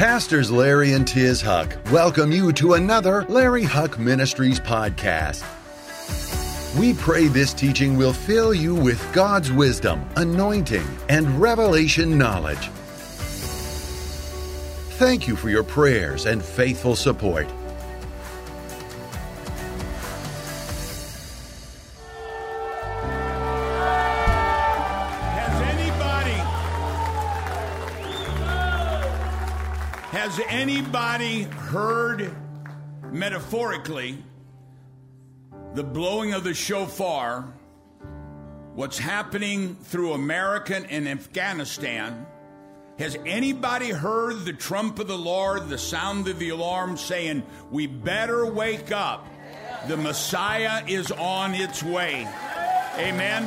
Pastors Larry and Tiz Huch welcome you to another Larry Huch Ministries podcast. We pray this teaching will fill you with God's wisdom, anointing, and revelation knowledge. Thank you for your prayers and faithful support. Heard metaphorically the blowing of the shofar what's happening through America and Afghanistan? Has anybody heard the trump of the Lord, the sound of the alarm saying, We better wake up? The Messiah is on its way. Amen.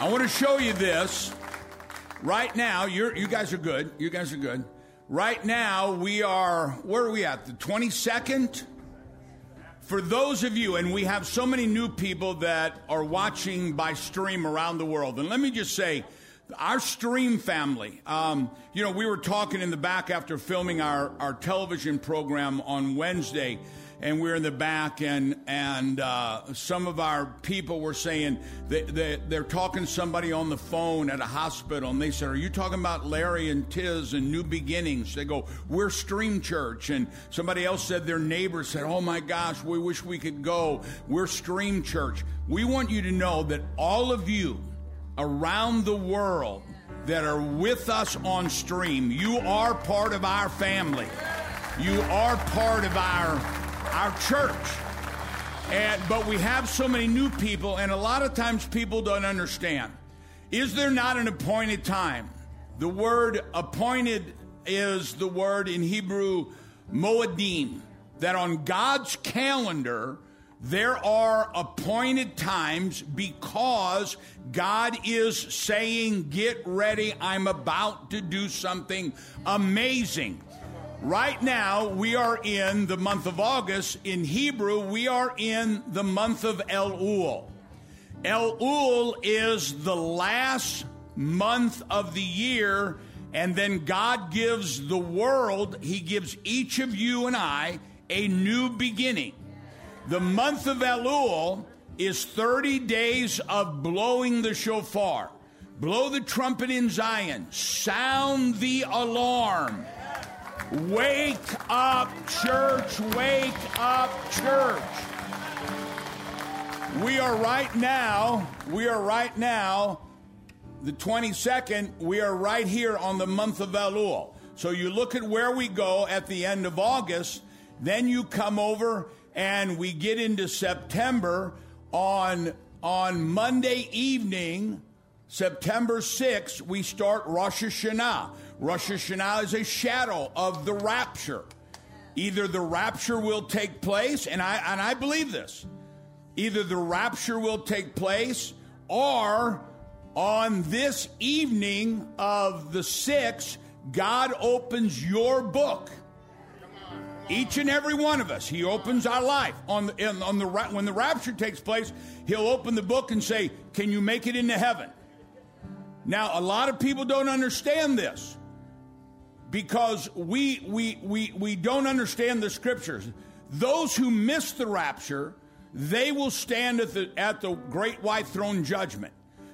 I want to show you this. Right now, you're, you guys are good. You guys are good. Right now, we are, where are we at? The 22nd? For those of you, and we have so many new people that are watching by stream around the world. And let me just say, our stream family, um, you know, we were talking in the back after filming our, our television program on Wednesday and we are in the back, and and uh, some of our people were saying they, they, they're talking to somebody on the phone at a hospital, and they said, "Are you talking about Larry and Tiz and New Beginnings?" They go, "We're Stream Church," and somebody else said their neighbor said, "Oh my gosh, we wish we could go. We're Stream Church." We want you to know that all of you around the world that are with us on stream, you are part of our family. You are part of our our church. And but we have so many new people, and a lot of times people don't understand. Is there not an appointed time? The word appointed is the word in Hebrew moedim, that on God's calendar there are appointed times because God is saying, Get ready, I'm about to do something amazing. Right now, we are in the month of August. In Hebrew, we are in the month of Elul. Elul is the last month of the year, and then God gives the world, He gives each of you and I a new beginning. The month of Elul is 30 days of blowing the shofar. Blow the trumpet in Zion, sound the alarm. Wake up, church. Wake up, church. We are right now, we are right now, the 22nd, we are right here on the month of Elul. So you look at where we go at the end of August, then you come over and we get into September on on Monday evening, September 6th, we start Rosh Hashanah. Rosh Hashanah is a shadow of the rapture. Either the rapture will take place, and I, and I believe this, either the rapture will take place or on this evening of the 6th, God opens your book. Each and every one of us, He opens our life. On the, on the, when the rapture takes place, He'll open the book and say, Can you make it into heaven? Now, a lot of people don't understand this because we, we, we, we don't understand the scriptures. Those who miss the rapture, they will stand at the, at the great white throne judgment.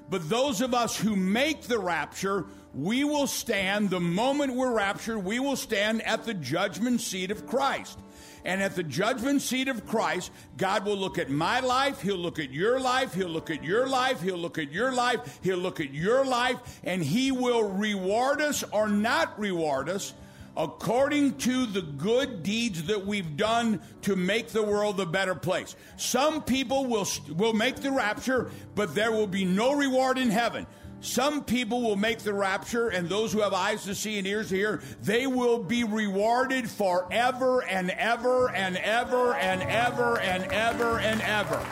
But those of us who make the rapture, we will stand, the moment we're raptured, we will stand at the judgment seat of Christ. And at the judgment seat of Christ, God will look at my life, He'll look at your life, He'll look at your life, He'll look at your life, He'll look at your life, and He will reward us or not reward us according to the good deeds that we've done to make the world a better place. Some people will, will make the rapture, but there will be no reward in heaven. Some people will make the rapture, and those who have eyes to see and ears to hear, they will be rewarded forever and ever and ever and ever and ever and ever.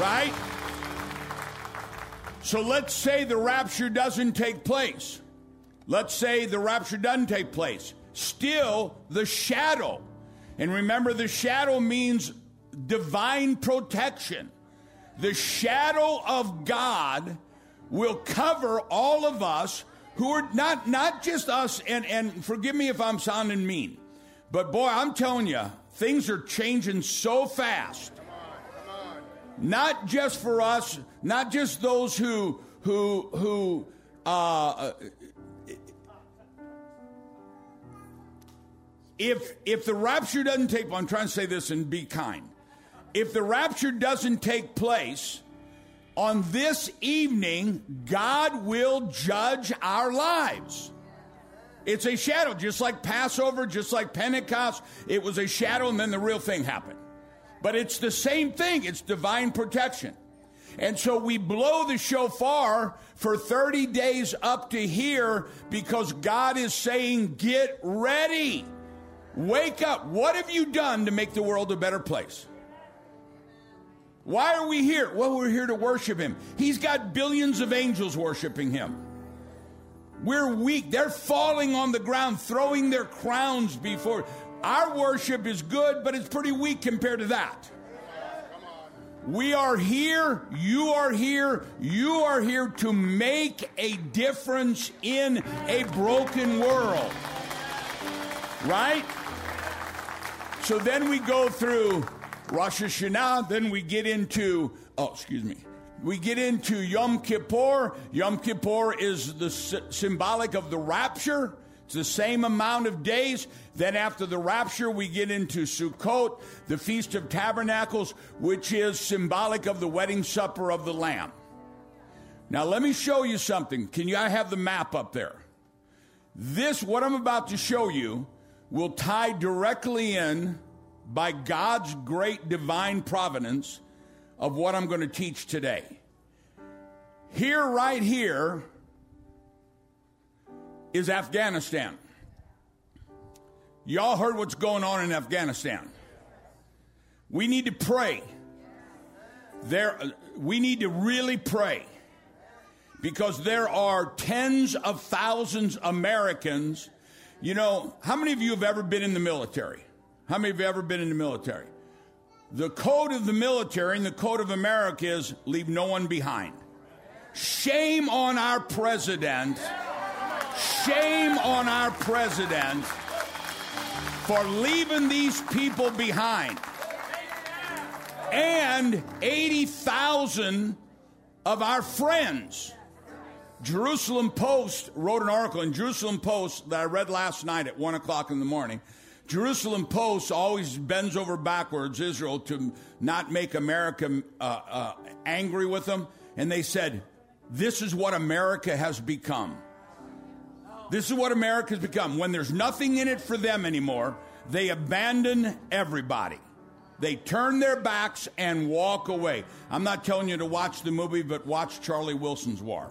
Right? So let's say the rapture doesn't take place. Let's say the rapture doesn't take place. Still, the shadow. And remember, the shadow means divine protection the shadow of God will cover all of us who are not not just us and and forgive me if I'm sounding mean, but boy, I'm telling you, things are changing so fast. Not just for us, not just those who who who uh, if if the rapture doesn't take I'm trying to say this and be kind. If the rapture doesn't take place, on this evening, God will judge our lives. It's a shadow, just like Passover, just like Pentecost. It was a shadow, and then the real thing happened. But it's the same thing, it's divine protection. And so we blow the shofar for 30 days up to here because God is saying, Get ready. Wake up. What have you done to make the world a better place? Why are we here? Well, we're here to worship Him. He's got billions of angels worshiping Him. We're weak. They're falling on the ground, throwing their crowns before. Our worship is good, but it's pretty weak compared to that. We are here, you are here, you are here to make a difference in a broken world. Right? So then we go through Rosh Hashanah, then we get into, oh, excuse me, we get into Yom Kippur. Yom Kippur is the symbolic of the rapture. It's the same amount of days. Then after the rapture, we get into Sukkot, the Feast of Tabernacles, which is symbolic of the wedding supper of the Lamb. Now let me show you something. Can you I have the map up there? This, what I'm about to show you, will tie directly in by God's great divine providence of what I'm going to teach today. Here, right here, is Afghanistan. Y'all heard what's going on in Afghanistan. We need to pray. There, we need to really pray because there are tens of thousands Americans. You know, how many of you have ever been in the military? How many of you ever been in the military? The code of the military and the code of America is leave no one behind. Shame on our president. Shame on our president for leaving these people behind. And 80,000 of our friends. Jerusalem Post wrote an article in Jerusalem Post that I read last night at 1 o'clock in the morning Jerusalem Post always bends over backwards Israel to not make America uh, uh, angry with them. And they said, This is what America has become. This is what America has become. When there's nothing in it for them anymore, they abandon everybody. They turn their backs and walk away. I'm not telling you to watch the movie, but watch Charlie Wilson's War.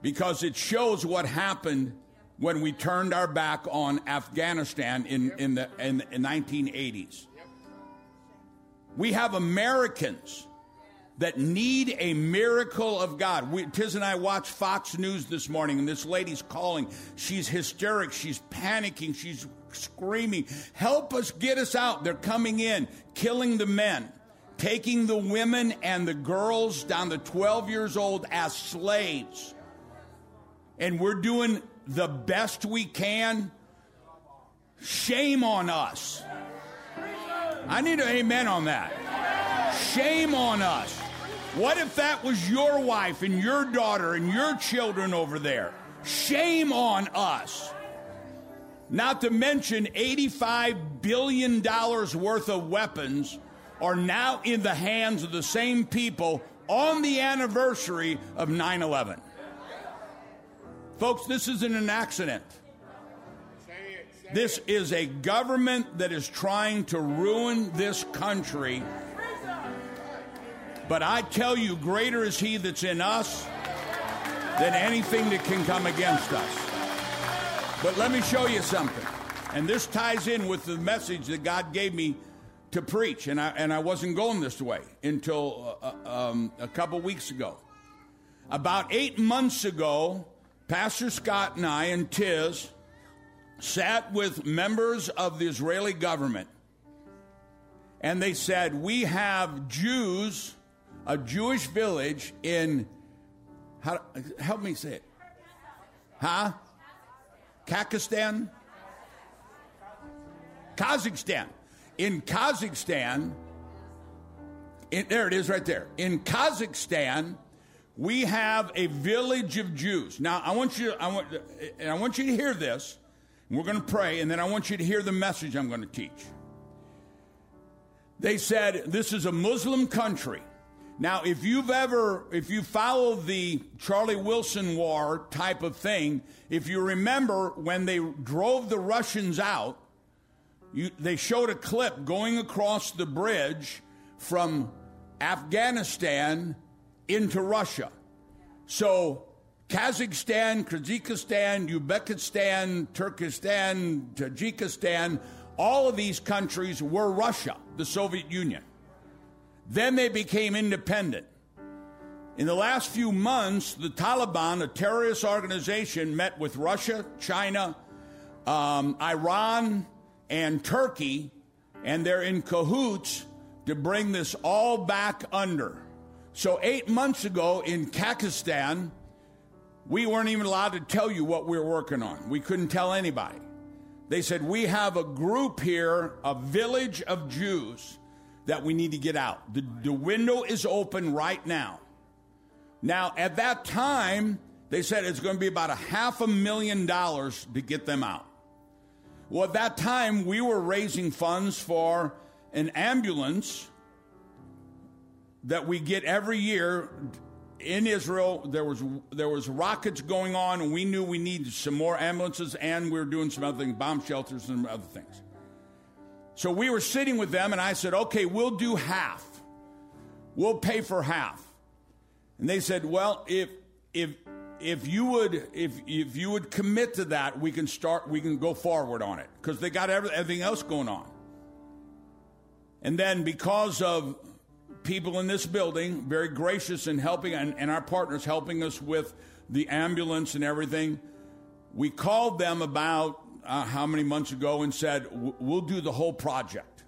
Because it shows what happened when we turned our back on Afghanistan in, in the in, in 1980s. We have Americans that need a miracle of God. We, Tiz and I watched Fox News this morning, and this lady's calling. She's hysteric. She's panicking. She's screaming, Help us, get us out. They're coming in, killing the men, taking the women and the girls down to 12 years old as slaves. And we're doing the best we can, shame on us. I need an amen on that. Shame on us. What if that was your wife and your daughter and your children over there? Shame on us. Not to mention $85 billion worth of weapons are now in the hands of the same people on the anniversary of 9 11. Folks, this isn't an accident. This is a government that is trying to ruin this country. But I tell you, greater is He that's in us than anything that can come against us. But let me show you something. And this ties in with the message that God gave me to preach. And I, and I wasn't going this way until uh, uh um, a couple weeks ago. About eight months ago, Pastor Scott and I and Tiz sat with members of the Israeli government, and they said, We have Jews, a Jewish village in, how, help me say it, Huh? Kakistan? Kazakhstan. In Kazakhstan, there it is right there. In Kazakhstan, we have a village of Jews. Now, I want you, I want, and I want you to hear this. We're going to pray, and then I want you to hear the message I'm going to teach. They said this is a Muslim country. Now, if you've ever, if you follow the Charlie Wilson war type of thing, if you remember when they drove the Russians out, you, they showed a clip going across the bridge from Afghanistan into Russia. So Kazakhstan, Kyrgyzstan, Uzbekistan, Turkestan, Tajikistan, all of these countries were Russia, the Soviet Union. Then they became independent. In the last few months, the Taliban, a terrorist organization, met with Russia, China, um, Iran, and Turkey, and they're in cahoots to bring this all back under. So, eight months ago in Kazakhstan, we weren't even allowed to tell you what we were working on. We couldn't tell anybody. They said, We have a group here, a village of Jews that we need to get out. The, the window is open right now. Now, at that time, they said it's going to be about a half a million dollars to get them out. Well, at that time, we were raising funds for an ambulance that we get every year in Israel. There was there was rockets going on, and we knew we needed some more ambulances, and we were doing some other things, bomb shelters and other things. So we were sitting with them, and I said, "Okay, we'll do half. We'll pay for half." And they said, "Well, if if if you would if if you would commit to that, we can start we can go forward on it because they got everything else going on." And then because of people in this building, very gracious in helping, and, and our partners helping us with the ambulance and everything, we called them about uh, how many months ago and said, We'll do the whole project.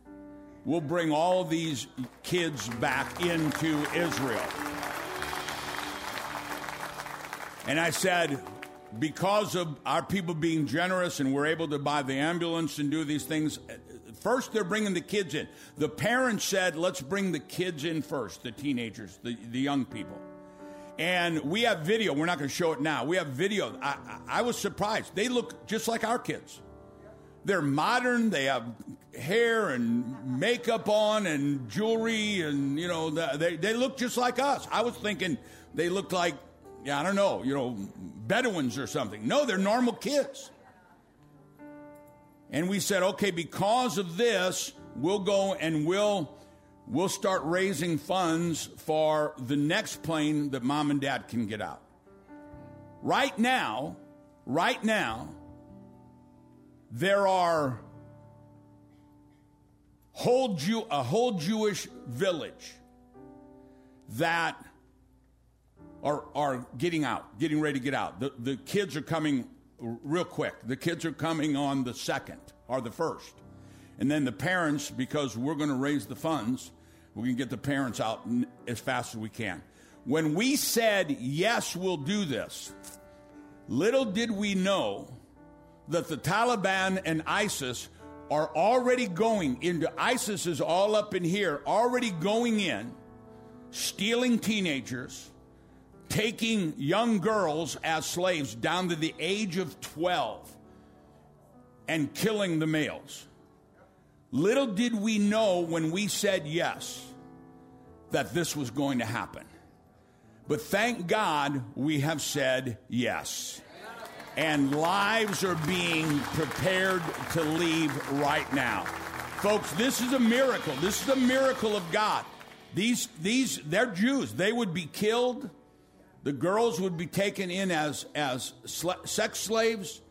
We'll bring all these kids back into Israel. And I said, because of our people being generous and we're able to buy the ambulance and do these things, First, they're bringing the kids in. The parents said, let's bring the kids in first, the teenagers, the, the young people. And we have video. We're not going to show it now. We have video. I, I, I was surprised. They look just like our kids. They're modern. They have hair and makeup on and jewelry, and you know they they look just like us. I was thinking they looked like yeah I don't know you know Bedouins or something. No, they're normal kids. And we said, okay, because of this, we'll go and we'll we'll start raising funds for the next plane that mom and dad can get out. Right now, right now, there are whole Jew, a whole Jewish village that are, are getting out, getting ready to get out. The, the kids are coming real quick. The kids are coming on the second or the first. And then the parents, because we're going to raise the funds, we can get the parents out as fast as we can. When we said, yes, we'll do this, little did we know that the Taliban and ISIS are already going into, ISIS is all up in here, already going in, stealing teenagers, taking young girls as slaves down to the age of 12 and killing the males. Little did we know when we said yes that this was going to happen. But thank God we have said yes. And lives are being prepared to leave right now. Folks, this is a miracle. This is a miracle of God. These, these, they're Jews. They would be killed the girls would be taken in as, as sex slaves.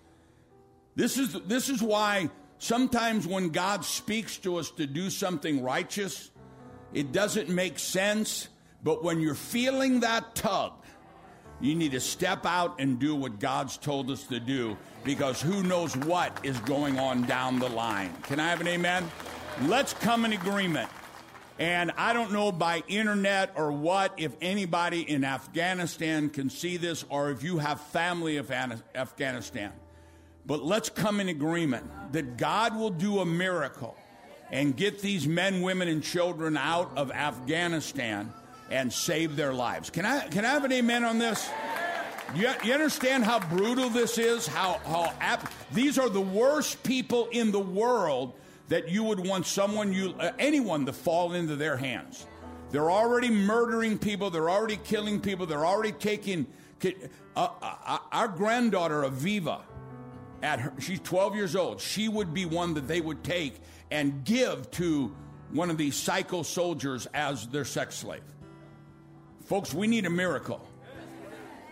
This is, this is why sometimes when God speaks to us to do something righteous, it doesn't make sense. But when you're feeling that tug, you need to step out and do what God's told us to do because who knows what is going on down the line. Can I have an amen? Let's come in agreement. And I don't know by internet or what if anybody in Afghanistan can see this or if you have family of Afghanistan. But let's come in agreement that God will do a miracle and get these men, women, and children out of Afghanistan and save their lives. Can I, can I have an amen on this? You, you understand how brutal this is? How, how ap- these are the worst people in the world that you would want someone you uh, anyone to fall into their hands. They're already murdering people. They're already killing people. They're already taking. Uh, uh, uh, our granddaughter Aviva, at her, she's 12 years old. She would be one that they would take and give to one of these psycho soldiers as their sex slave. Folks, we need a miracle.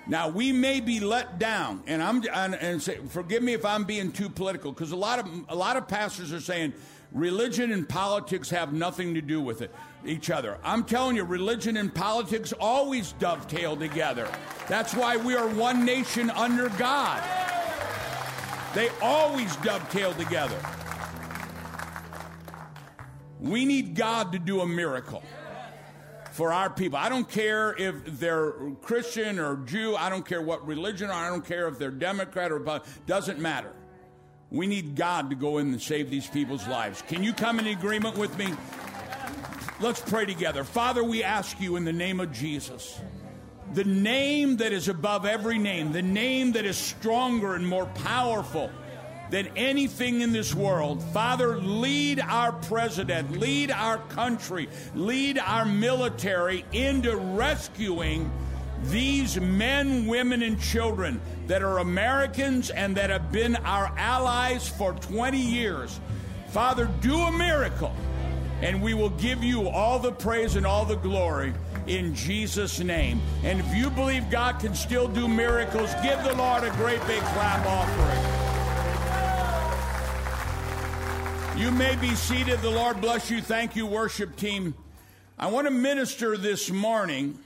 Now we may be let down, and I'm and, and say, forgive me if I'm being too political, because a lot of a lot of pastors are saying religion and politics have nothing to do with it each other. I'm telling you, religion and politics always dovetail together. That's why we are one nation under God. They always dovetail together. We need God to do a miracle for our people. I don't care if they're Christian or Jew. I don't care what religion, or I don't care if they're Democrat or Republican. doesn't matter. We need God to go in and save these people's lives. Can you come in agreement with me? Let's pray together. Father, we ask you in the name of Jesus, the name that is above every name, the name that is stronger and more powerful than anything in this world. Father, lead our president, lead our country, lead our military into rescuing these men, women, and children that are Americans and that have been our allies for 20 years. Father, do a miracle, and we will give you all the praise and all the glory in Jesus' name. And if you believe God can still do miracles, give the Lord a great big clap offering. You may be seated. The Lord bless you. Thank you, worship team. I want to minister this morning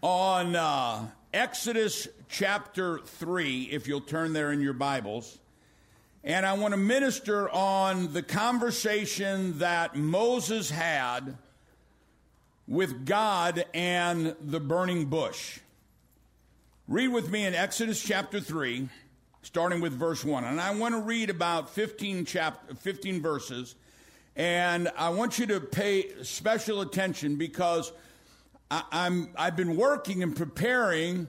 on uh, Exodus chapter 3, if you'll turn there in your Bibles. And I want to minister on the conversation that Moses had with God and the burning bush. Read with me in Exodus chapter 3 starting with verse 1. And I want to read about 15, chap- 15 verses, and I want you to pay special attention because I, I'm, I've been working and preparing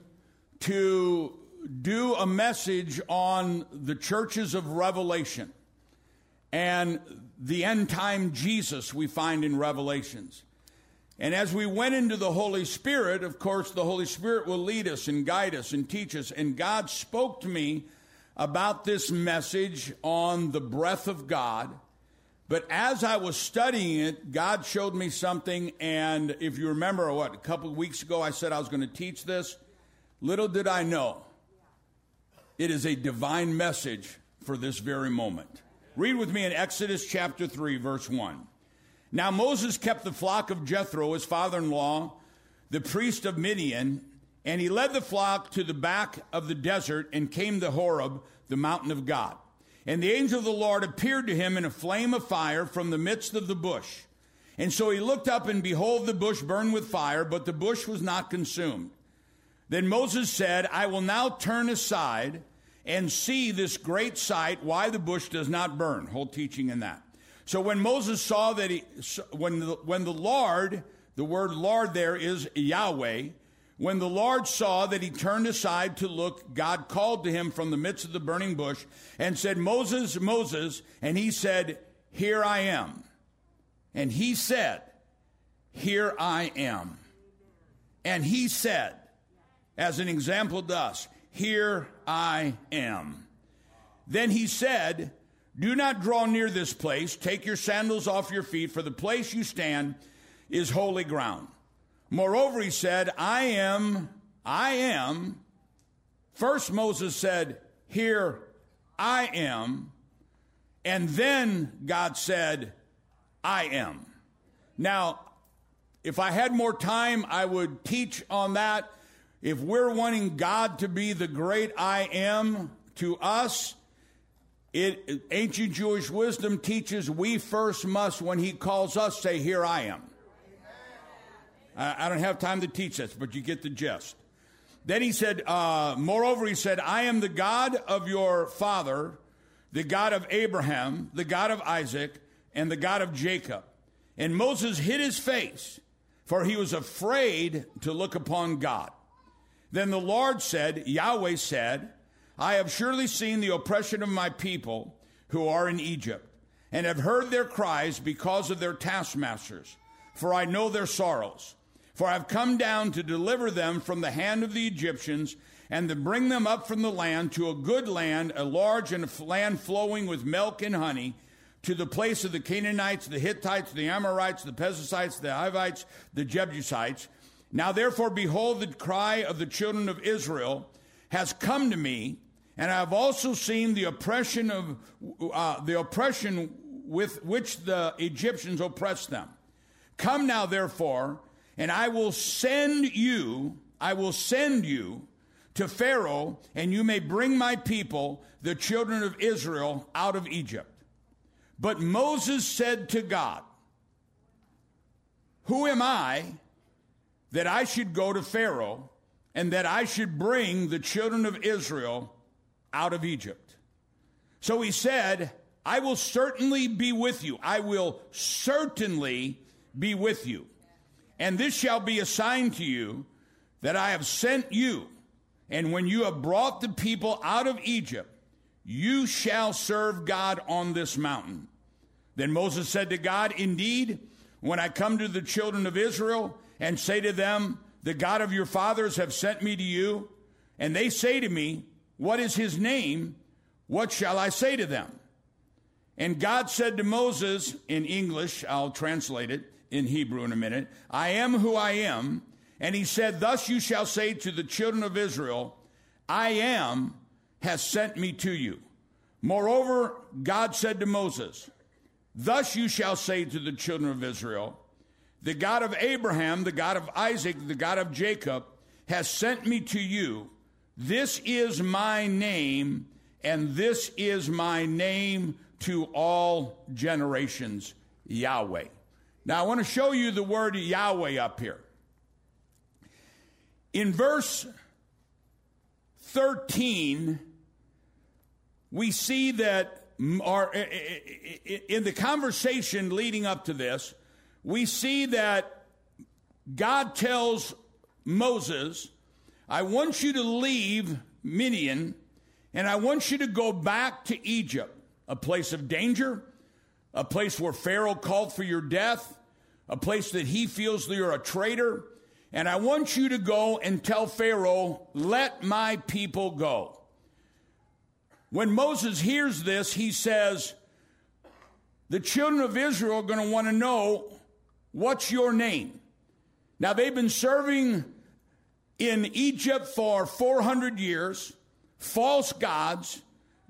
to do a message on the churches of Revelation and the end time Jesus we find in Revelations. And as we went into the Holy Spirit, of course, the Holy Spirit will lead us and guide us and teach us. And God spoke to me about this message on the breath of God. But as I was studying it, God showed me something. And if you remember, what, a couple of weeks ago, I said I was going to teach this. Little did I know, it is a divine message for this very moment. Read with me in Exodus chapter 3, verse 1. Now Moses kept the flock of Jethro, his father in law, the priest of Midian and he led the flock to the back of the desert and came to Horeb, the mountain of God. And the angel of the Lord appeared to him in a flame of fire from the midst of the bush. And so he looked up, and behold, the bush burned with fire, but the bush was not consumed. Then Moses said, I will now turn aside and see this great sight, why the bush does not burn. Whole teaching in that. So when Moses saw that he, when the, when the Lord, the word Lord there is Yahweh, when the Lord saw that he turned aside to look, God called to him from the midst of the burning bush and said, Moses, Moses. And he said, Here I am. And he said, Here I am. And he said, as an example to us, Here I am. Then he said, Do not draw near this place. Take your sandals off your feet, for the place you stand is holy ground. Moreover, he said, I am, I am. First, Moses said, Here I am. And then God said, I am. Now, if I had more time, I would teach on that. If we're wanting God to be the great I am to us, it, ancient Jewish wisdom teaches we first must, when he calls us, say, Here I am. I, don't have time to teach this, but you get the gist. Then he said, uh, Moreover, he said, I am the God of your father, the God of Abraham, the God of Isaac, and the God of Jacob. And Moses hid his face, for he was afraid to look upon God. Then the Lord said, Yahweh said, I have surely seen the oppression of my people who are in Egypt, and have heard their cries because of their taskmasters, for I know their sorrows. For I have come down to deliver them from the hand of the Egyptians, and to bring them up from the land to a good land, a large and a land flowing with milk and honey, to the place of the Canaanites, the Hittites, the Amorites, the Perizzites, the Hivites, the Jebusites. Now therefore, behold, the cry of the children of Israel has come to me, and I have also seen the oppression of uh, the oppression with which the Egyptians oppressed them. Come now, therefore, and I will send you, I will send you to Pharaoh, and you may bring my people, the children of Israel, out of Egypt. But Moses said to God, Who am I that I should go to Pharaoh and that I should bring the children of Israel out of Egypt. So he said, I will certainly be with you. I will certainly be with you. And this shall be a sign to you that I have sent you. And when you have brought the people out of Egypt, you shall serve God on this mountain. Then Moses said to God, Indeed, when I come to the children of Israel and say to them, The God of your fathers have sent me to you, and they say to me, what is his name? What shall I say to them? And God said to Moses in English, I'll translate it in Hebrew in a minute, I am who I am. And he said, Thus you shall say to the children of Israel, I am has sent me to you. Moreover, God said to Moses, Thus you shall say to the children of Israel, The God of Abraham, the God of Isaac, the God of Jacob, has sent me to you. This is my name, and this is my name to all generations, Yahweh. Now, I want to show you the word Yahweh up here. In verse 13, we see that, or in the conversation leading up to this, we see that God tells Moses I want you to leave Midian and I want you to go back to Egypt, a place of danger, a place where Pharaoh called for your death, a place that he feels that you're a traitor. And I want you to go and tell Pharaoh, let my people go. When Moses hears this, he says, the children of Israel are going to want to know, what's your name? Now they've been serving in Egypt for 400 years, false gods,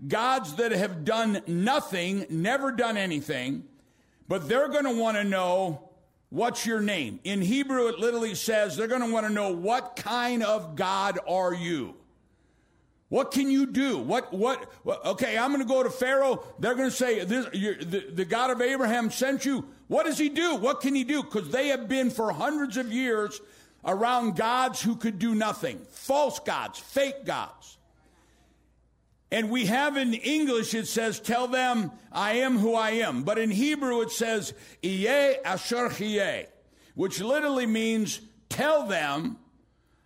gods that have done nothing, never done anything, but they're going to want to know what's your name. In Hebrew, it literally says they're going to want to know what kind of God are you? What can you do? What, what, okay, I'm going to go to Pharaoh. They're going to say, this, the, the God of Abraham sent you. What does he do? What can he do? Because they have been for hundreds of years around gods who could do nothing, false gods, fake gods. And we have in English, it says, tell them, I am who I am. But in Hebrew, it says, asher which literally means, tell them,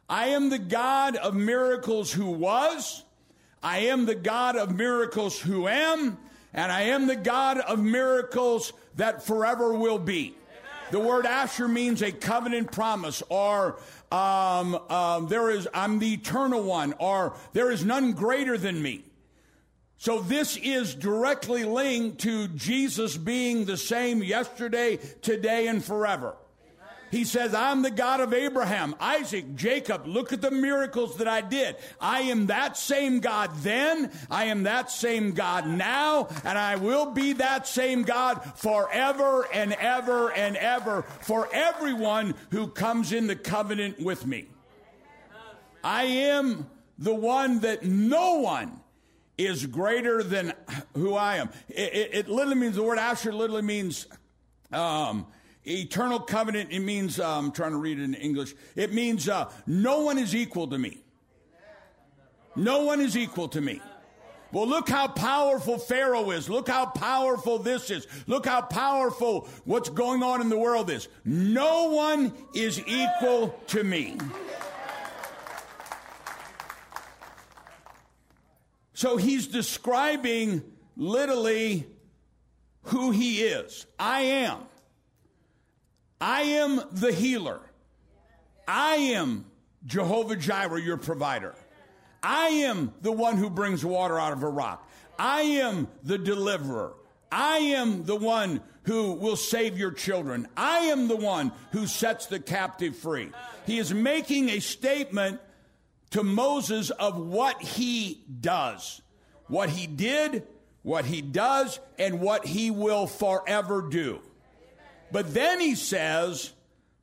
I am the God of miracles who was, I am the God of miracles who am, and I am the God of miracles that forever will be. The word Asher means a covenant promise, or um, um, there is, I'm the eternal one, or there is none greater than me. So this is directly linked to Jesus being the same yesterday, today, and forever. He says, I'm the God of Abraham, Isaac, Jacob. Look at the miracles that I did. I am that same God then. I am that same God now. And I will be that same God forever and ever and ever for everyone who comes in the covenant with me. I am the one that no one is greater than who I am. It, it, it literally means the word Asher literally means um, eternal covenant. It means um, I'm trying to read it in English. It means uh, no one is equal to me. No one is equal to me. Well, look how powerful Pharaoh is. Look how powerful this is. Look how powerful what's going on in the world is. No one is equal to me. So he's describing literally who he is. I am. I am the healer. I am Jehovah Jireh, your provider. I am the one who brings water out of a rock. I am the deliverer. I am the one who will save your children. I am the one who sets the captive free. He is making a statement to Moses of what he does, what he did, what he does, and what he will forever do. But then he says,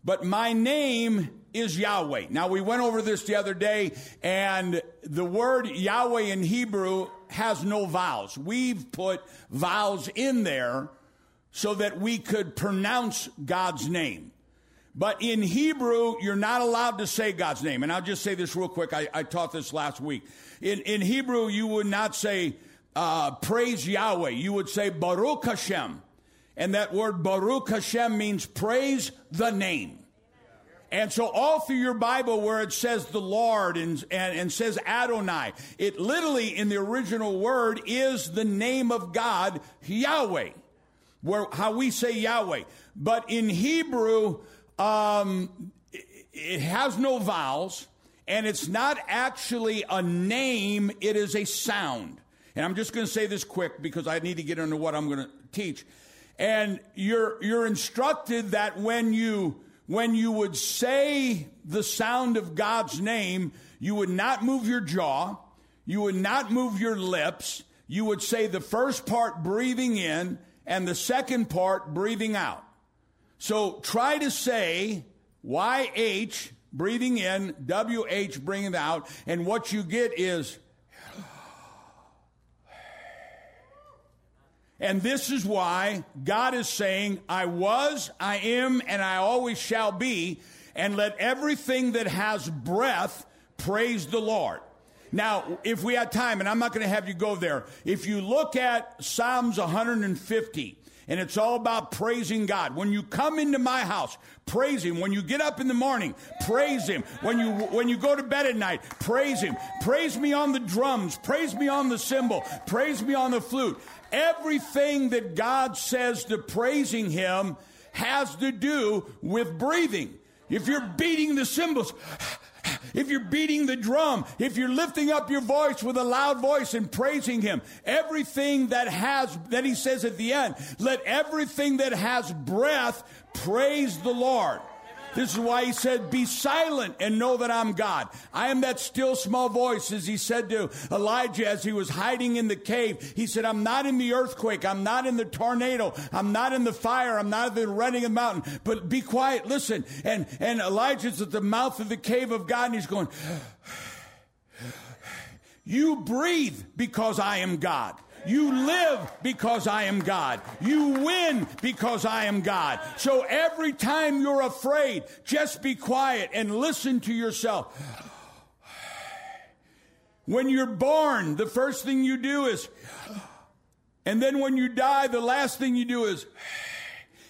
But my name is Yahweh. Now, we went over this the other day, and the word Yahweh in Hebrew has no vowels. We've put vowels in there so that we could pronounce God's name. But in Hebrew, you're not allowed to say God's name. And I'll just say this real quick. I, I taught this last week. In, in Hebrew, you would not say, uh, praise Yahweh. You would say Baruch Hashem. And that word Baruch Hashem means praise the name. And so all through your Bible where it says the Lord and, and, and, says Adonai, it literally in the original word is the name of God, Yahweh, where, how we say Yahweh. But in Hebrew, um, it has no vowels and it's not actually a name, it is a sound. And I'm just going to say this quick because I need to get into what I'm going to teach. And you're, you're instructed that when you, when you would say the sound of God's name, you would not move your jaw, you would not move your lips, you would say the first part breathing in and the second part breathing out. So try to say YH breathing in, WH breathing out, and what you get is And this is why God is saying, I was, I am, and I always shall be, and let everything that has breath praise the Lord. Now, if we had time, and I'm not going to have you go there, if you look at Psalms 150, and it's all about praising God. When you come into my house, praise Him. When you get up in the morning, praise Him. When you, when you go to bed at night, praise Him. Praise me on the drums. Praise me on the cymbal. Praise me on the flute. Everything that God says to praising Him has to do with breathing. If you're beating the cymbals, if you're beating the drum, if you're lifting up your voice with a loud voice and praising Him, everything that has, that He says at the end, let everything that has breath praise the Lord. This is why he said, Be silent and know that I'm God. I am that still small voice, as he said to Elijah as he was hiding in the cave. He said, I'm not in the earthquake. I'm not in the tornado. I'm not in the fire. I'm not in the running of the mountain. But be quiet. Listen. And, and Elijah's at the mouth of the cave of God and he's going, You breathe because I am God. You live because I am God. You win because I am God. So every time you're afraid, just be quiet and listen to yourself. When you're born, the first thing you do is, and then when you die, the last thing you do is,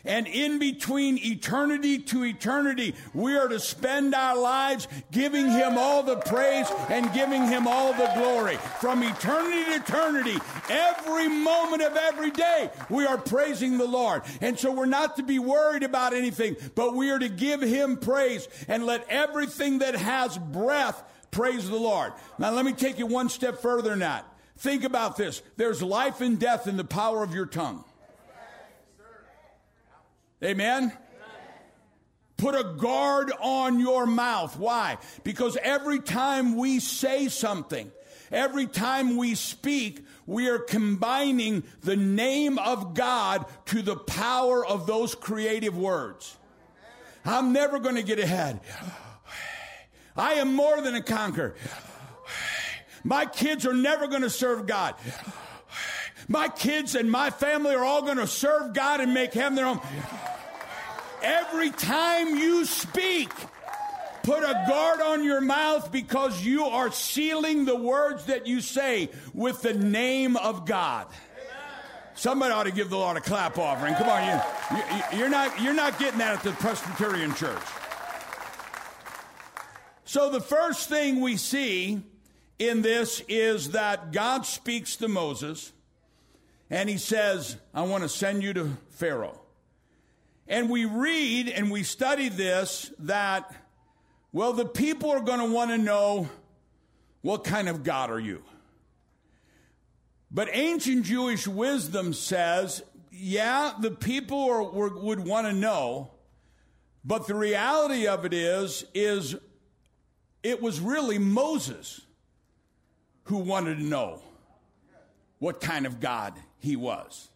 and in between eternity to eternity, we are to spend our lives giving Him all the praise and giving Him all the glory. From eternity to eternity, every moment of every day, we are praising the Lord. And so we're not to be worried about anything, but we are to give Him praise and let everything that has breath praise the Lord. Now, let me take you one step further than that. Think about this. There's life and death in the power of your tongue. Amen? Put a guard on your mouth. Why? Because every time we say something, every time we speak, we are combining the name of God to the power of those creative words. I'm never going to get ahead. I am more than a conqueror. My kids are never going to serve God. My kids and my family are all going to serve God and make heaven their home. Every time you speak, put a guard on your mouth because you are sealing the words that you say with the name of God. Somebody ought to give the Lord a clap offering. Come on, you, you're, not, you're not getting that at the Presbyterian Church. So, the first thing we see in this is that God speaks to Moses and he says, I want to send you to Pharaoh. And we read and we study this that, well, the people are going to want to know what kind of God are you? But ancient Jewish wisdom says, yeah, the people are, were, would want to know, but the reality of it is, is it was really Moses who wanted to know what kind of God he was.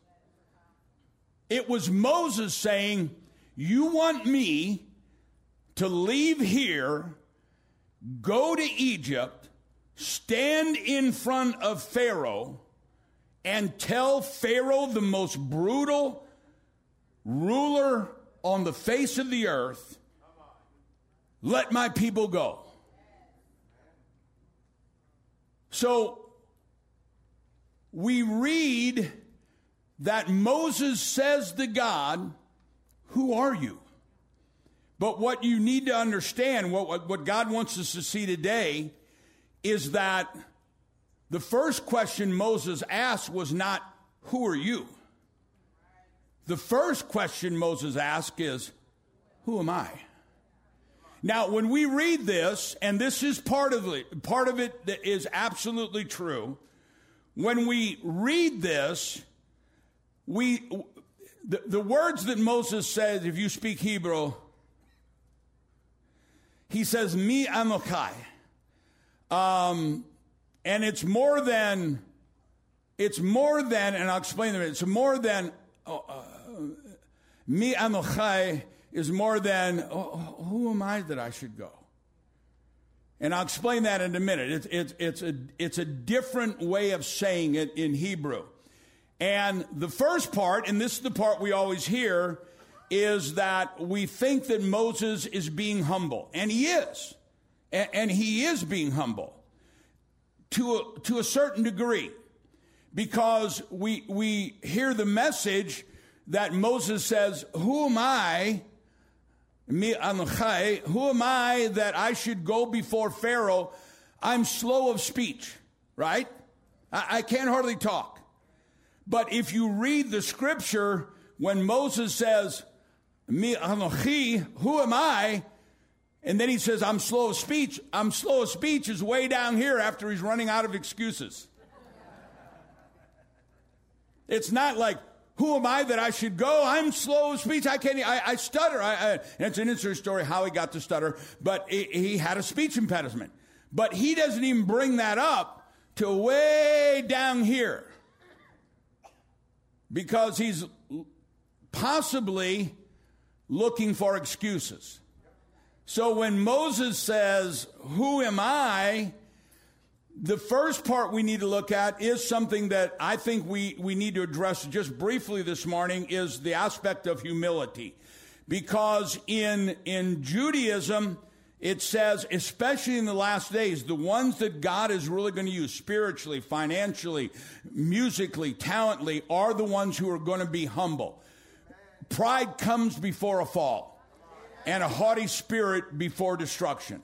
It was Moses saying, You want me to leave here, go to Egypt, stand in front of Pharaoh, and tell Pharaoh, the most brutal ruler on the face of the earth, let my people go. So we read that Moses says to God, Who are you? But what you need to understand, what, what God wants us to see today, is that the first question Moses asked was not, Who are you? The first question Moses asked is, Who am I? Now, when we read this, and this is part of it, part of it that is absolutely true, when we read this, we the, the words that Moses says, if you speak Hebrew, he says, "Mi Amokai," um, and it's more than it's more than, and I'll explain it. It's more than oh, uh, "Mi Anochai" is more than oh, "Who am I that I should go?" And I'll explain that in a minute. It's, it's, it's, a, it's a different way of saying it in Hebrew. And the first part, and this is the part we always hear, is that we think that Moses is being humble. And he is. And, and he is being humble to a, to a certain degree. Because we, we hear the message that Moses says, Who am I who am I that I should go before Pharaoh? I'm slow of speech, right? I, I can't hardly talk. But if you read the scripture, when Moses says, Me Anochi, who am I? And then he says, I'm slow of speech. I'm slow of speech is way down here after he's running out of excuses. It's not like, who am I that I should go? I'm slow of speech. I can't, I, I stutter. I, I, it's an interesting story how he got to stutter, but he, he had a speech impediment. But he doesn't even bring that up to way down here because he's possibly looking for excuses. So when Moses says, Who am I? The first part we need to look at is something that I think we, we need to address just briefly this morning is the aspect of humility. Because in, in Judaism, it says, especially in the last days, the ones that God is really going to use spiritually, financially, musically, talently, are the ones who are going to be humble. Pride comes before a fall, and a haughty spirit before destruction.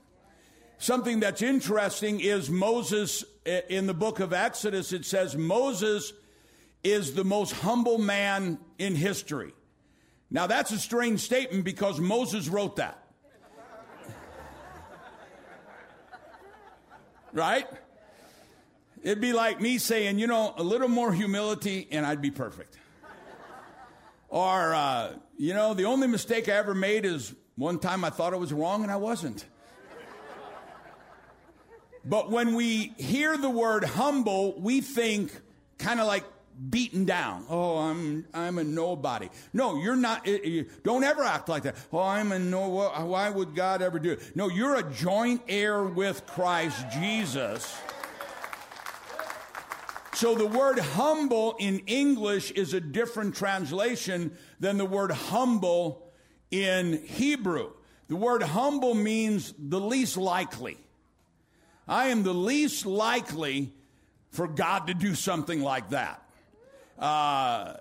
Something that's interesting is Moses, in the book of Exodus, it says Moses is the most humble man in history. Now, that's a strange statement because Moses wrote that. Right? It'd be like me saying, you know, a little more humility and I'd be perfect. or, uh, you know, the only mistake I ever made is one time I thought I was wrong and I wasn't. But when we hear the word humble, we think kind of like beaten down. Oh, I'm I'm a nobody. No, you're not. Eh, eh, don't ever act like that. Oh, I'm a no. Why would God ever do it? No, you're a joint heir with Christ Jesus. So the word humble in English is a different translation than the word humble in Hebrew. The word humble means the least likely. I am the least likely for God to do something like that. Uh,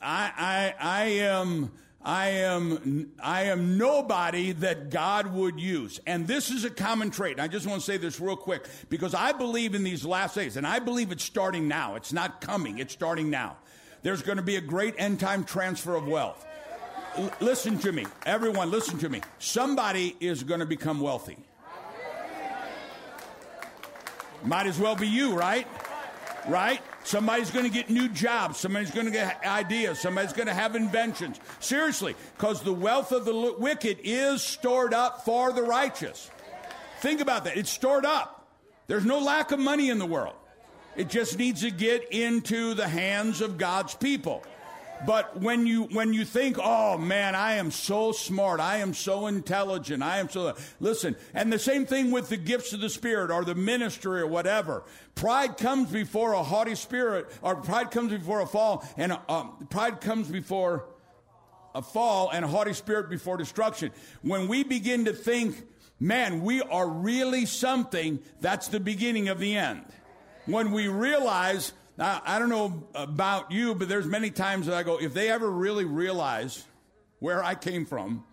I, I, I am I am, I am nobody that God would use. And this is a common trait. I just want to say this real quick because I believe in these last days, and I believe it's starting now. It's not coming, it's starting now. There's going to be a great end time transfer of wealth. L- listen to me. Everyone, listen to me. Somebody is going to become wealthy. Might as well be you, right? Right? Somebody's going to get new jobs. Somebody's going to get ideas. Somebody's going to have inventions. Seriously, because the wealth of the wicked is stored up for the righteous. Think about that. It's stored up. There's no lack of money in the world. It just needs to get into the hands of God's people. But when you when you think, oh man, I am so smart, I am so intelligent, I am so listen, and the same thing with the gifts of the Spirit or the ministry or whatever. Pride comes before a haughty spirit, or pride comes before a fall, and um, pride comes before a fall, and a haughty spirit before destruction. When we begin to think, man, we are really something, that's the beginning of the end. When we realize now, I don't know about you, but there's many times that I go, if they ever really realize where I came from,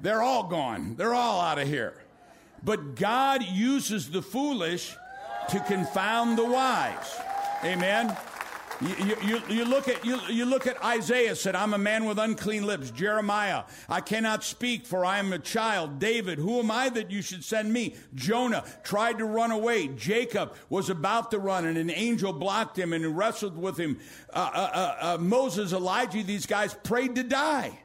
they're all gone. They're all out of here. But God uses the foolish to confound the wise. Amen. You, you, you, look at, you, you look at Isaiah said, I'm a man with unclean lips. Jeremiah, I cannot speak for I am a child. David, who am I that you should send me? Jonah tried to run away. Jacob was about to run and an angel blocked him and wrestled with him. Uh, uh, uh, uh Moses, Elijah, these guys prayed to die.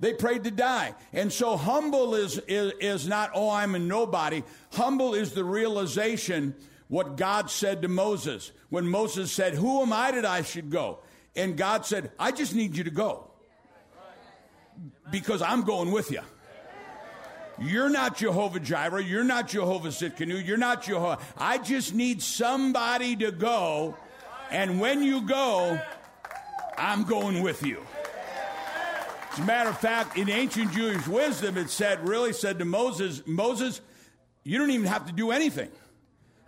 They prayed to die. And so humble is, is, is not, oh, I'm a nobody. Humble is the realization what God said to Moses when Moses said, Who am I that I should go? And God said, I just need you to go because I'm going with you. You're not Jehovah Jireh. You're not Jehovah Tsidkenu. You're not Jehovah. I just need somebody to go. And when you go, I'm going with you. As a matter of fact, in ancient Jewish wisdom, it said, really said to Moses, Moses, you don't even have to do anything.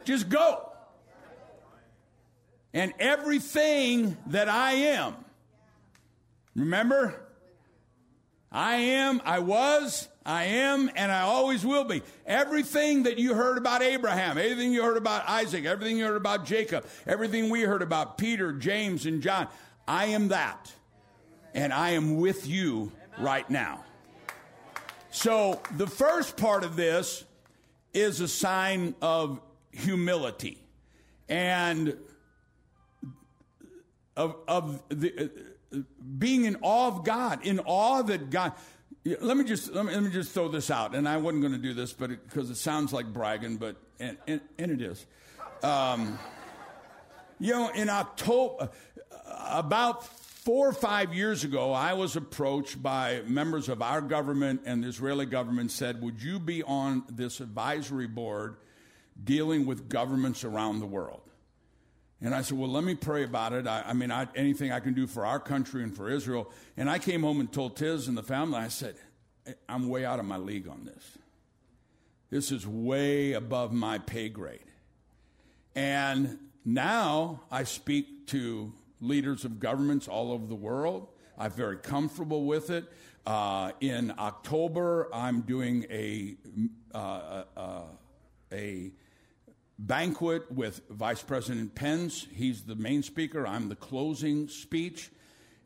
Just go. And everything that I am, remember? I am, I was, I am, and I always will be. Everything that you heard about Abraham, everything you heard about Isaac, everything you heard about Jacob, everything we heard about Peter, James, and John, I am that. And I am with you right now. So the first part of this is a sign of humility and of, of the, uh, being in awe of God, in awe that God. Let me just let me, let me just throw this out, and I wasn't going to do this, but because it, it, sounds like bragging, but and, and, and it is. Um, you know, in October, about four or five years ago, I was approached by members of our government and the Israeli government. Said, "Would you be on this advisory board dealing with governments around the world. And I said, Well, let me pray about it. I, I mean, I, anything I can do for our country and for Israel. And I came home and told Tiz and the family, I said, I'm way out of my league on this. This is way above my pay grade. And now I speak to leaders of governments all over the world. I'm very comfortable with it. Uh, in October, I'm doing a, uh, uh, a banquet with Vice President Pence. He's the main speaker. I'm the closing speech.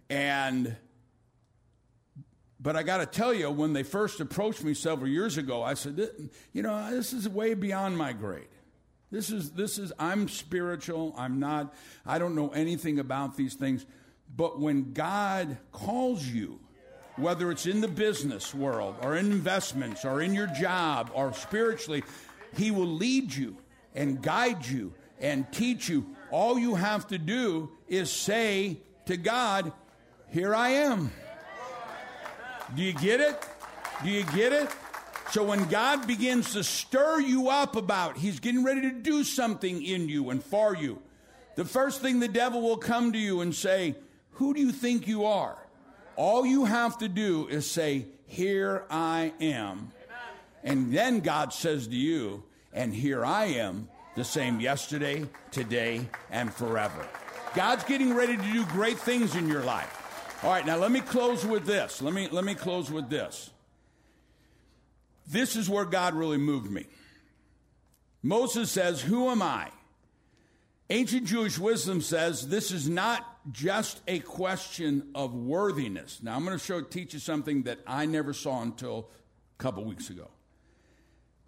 And but I got to tell you, when they first approached me several years ago, I said, you know, this is way beyond my grade. This is this is I'm spiritual. I'm not. I don't know anything about these things. But when God calls you, whether it's in the business world or in investments or in your job or spiritually, He will lead you and guide you and teach you. All you have to do is say to God, Here I am. Do you get it? Do you get it? So when God begins to stir you up about, He's getting ready to do something in you and for you, The first thing the devil will come to you and say, Who do you think you are? All you have to do is say, Here I am. And then God says to you, And here I am, the same yesterday, today, and forever. God's getting ready to do great things in your life. All right, now let me close with this. Let me, let me close with this. This is where God really moved me. Moses says, Who am I? Ancient Jewish wisdom says this is not just a question of worthiness. Now, I'm going to show, teach you something that I never saw until a couple weeks ago.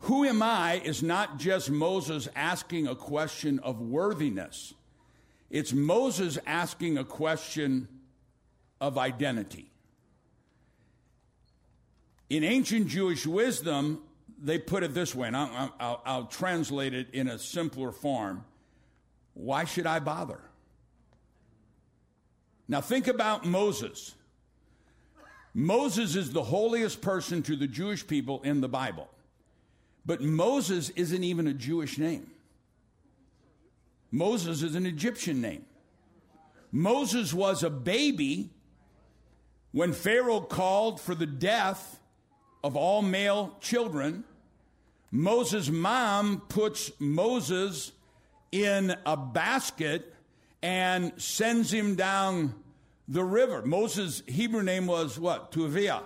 Who am I is not just Moses asking a question of worthiness, it's Moses asking a question of identity. In ancient Jewish wisdom, they put it this way, and I'll, I'll, I'll translate it in a simpler form. Why should I bother? Now, think about Moses. Moses is the holiest person to the Jewish people in the Bible. But Moses isn't even a Jewish name. Moses is an Egyptian name. Moses was a baby when Pharaoh called for the death of all male children, Moses' mom puts Moses in a basket and sends him down the river. Moses' Hebrew name was what? Tuvia.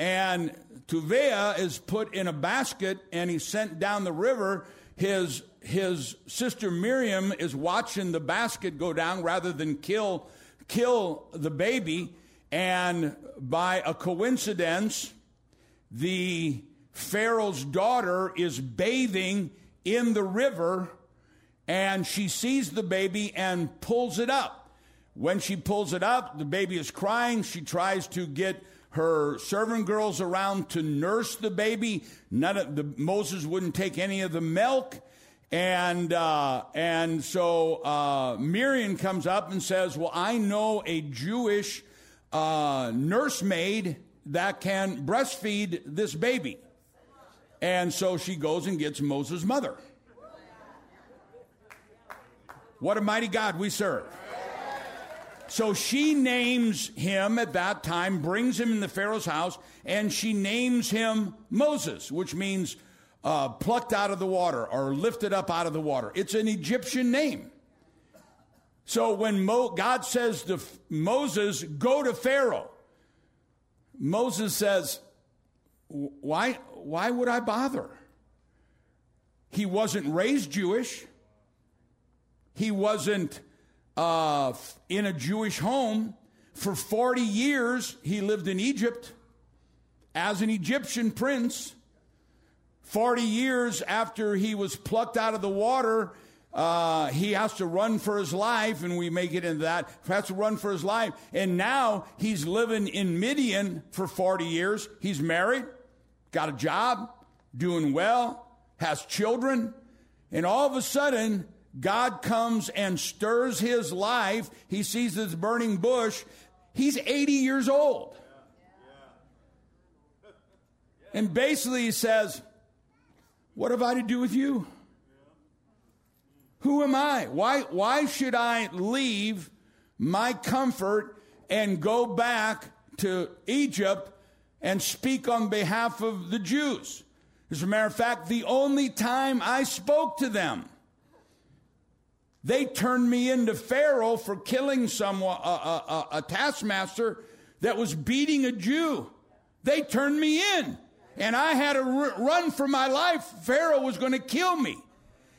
And Tuvia is put in a basket and he's sent down the river. His, his sister Miriam is watching the basket go down rather than kill, kill the baby. And by a coincidence, the Pharaoh's daughter is bathing in the river and she sees the baby and pulls it up. When she pulls it up, the baby is crying. She tries to get her servant girls around to nurse the baby. None of the Moses wouldn't take any of the milk. And uh, and so uh, Miriam comes up and says, "Well, I know a Jewish uh, nursemaid that can breastfeed this baby. And so she goes and gets Moses' mother. What a mighty God we serve. So she names him at that time, brings him in the Pharaoh's house, and she names him Moses, which means uh, plucked out of the water or lifted up out of the water. It's an Egyptian name. So when Mo- God says to F- Moses, go to Pharaoh, Moses says, why, why would I bother? He wasn't raised Jewish. He wasn't uh, in a Jewish home. For 40 years, he lived in Egypt as an Egyptian prince. 40 years after he was plucked out of the water, uh, he has to run for his life, and we may get into that. He has to run for his life. And now he's living in Midian for 40 years. He's married, got a job, doing well, has children. And all of a sudden, God comes and stirs his life. He sees this burning bush. He's 80 years old. And basically, he says, What have I to do with you? Who am I? Why, why should I leave my comfort and go back to Egypt and speak on behalf of the Jews? As a matter of fact, the only time I spoke to them, they turned me into Pharaoh for killing someone, a, uh, a, uh, a, uh, a taskmaster that was beating a Jew. They turned me in, and I had to run for my life. Pharaoh was going to kill me.